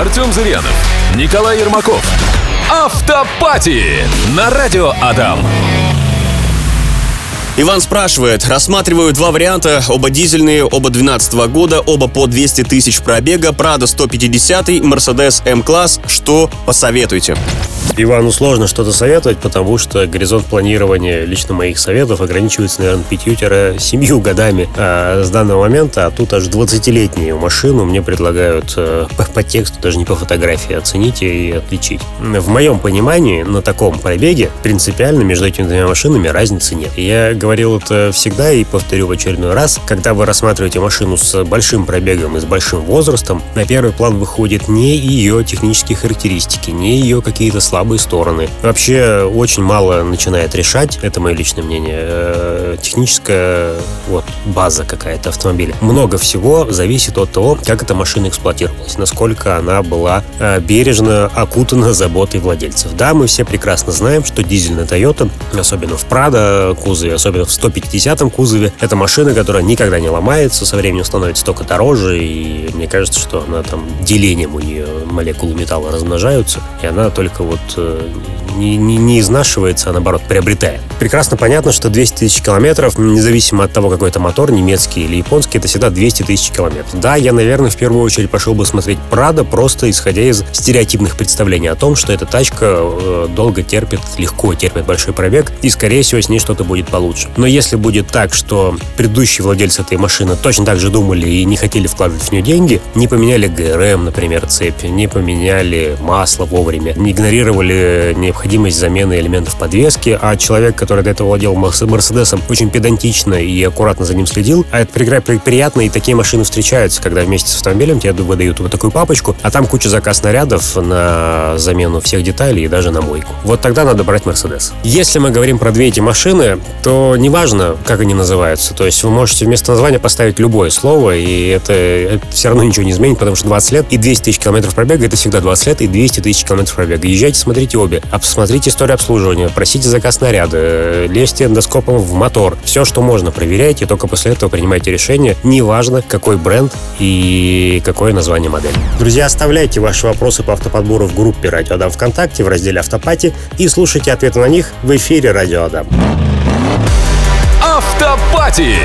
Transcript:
Артем Зырянов, Николай Ермаков. Автопати на радио Адам. Иван спрашивает, рассматриваю два варианта, оба дизельные, оба 12 года, оба по 200 тысяч пробега, Прада 150, Mercedes M-класс, что посоветуете? Ивану сложно что-то советовать, потому что горизонт планирования лично моих советов ограничивается, наверное, 5-7 годами а, с данного момента, а тут аж 20-летнюю машину мне предлагают э, по, по тексту, даже не по фотографии, оценить и отличить. В моем понимании на таком пробеге принципиально между этими двумя машинами разницы нет. Я говорил это всегда и повторю в очередной раз, когда вы рассматриваете машину с большим пробегом и с большим возрастом, на первый план выходит не ее технические характеристики, не ее какие-то слабые слабые стороны. Вообще очень мало начинает решать, это мое личное мнение, э, техническая вот, база какая-то автомобиля. Много всего зависит от того, как эта машина эксплуатировалась, насколько она была э, бережно окутана заботой владельцев. Да, мы все прекрасно знаем, что дизельная Toyota, особенно в Prado кузове, особенно в 150 кузове, это машина, которая никогда не ломается, со временем становится только дороже, и мне кажется, что она там делением у нее молекулы металла размножаются, и она только вот 这。Не, не, не изнашивается, а наоборот приобретает. Прекрасно понятно, что 200 тысяч километров, независимо от того, какой это мотор, немецкий или японский, это всегда 200 тысяч километров. Да, я, наверное, в первую очередь пошел бы смотреть Прада, просто исходя из стереотипных представлений о том, что эта тачка э, долго терпит, легко терпит большой пробег, и, скорее всего, с ней что-то будет получше. Но если будет так, что предыдущие владельцы этой машины точно так же думали и не хотели вкладывать в нее деньги, не поменяли ГРМ, например, цепь, не поменяли масло вовремя, не игнорировали ли необходимость замены элементов подвески, а человек, который до этого владел Мерседесом, очень педантично и аккуратно за ним следил, а это приятно, и такие машины встречаются, когда вместе с автомобилем тебе выдают вот такую папочку, а там куча заказ нарядов на замену всех деталей и даже на мойку. Вот тогда надо брать Мерседес. Если мы говорим про две эти машины, то неважно, как они называются, то есть вы можете вместо названия поставить любое слово, и это, это все равно ничего не изменит, потому что 20 лет и 200 тысяч километров пробега это всегда 20 лет и 200 тысяч километров пробега. Езжайте смотрите обе. Посмотрите историю обслуживания, просите заказ наряда, лезьте эндоскопом в мотор. Все, что можно, проверяйте, только после этого принимайте решение. Неважно, какой бренд и какое название модели. Друзья, оставляйте ваши вопросы по автоподбору в группе Радио Адам ВКонтакте в разделе Автопати и слушайте ответы на них в эфире Радио Адам. Автопати!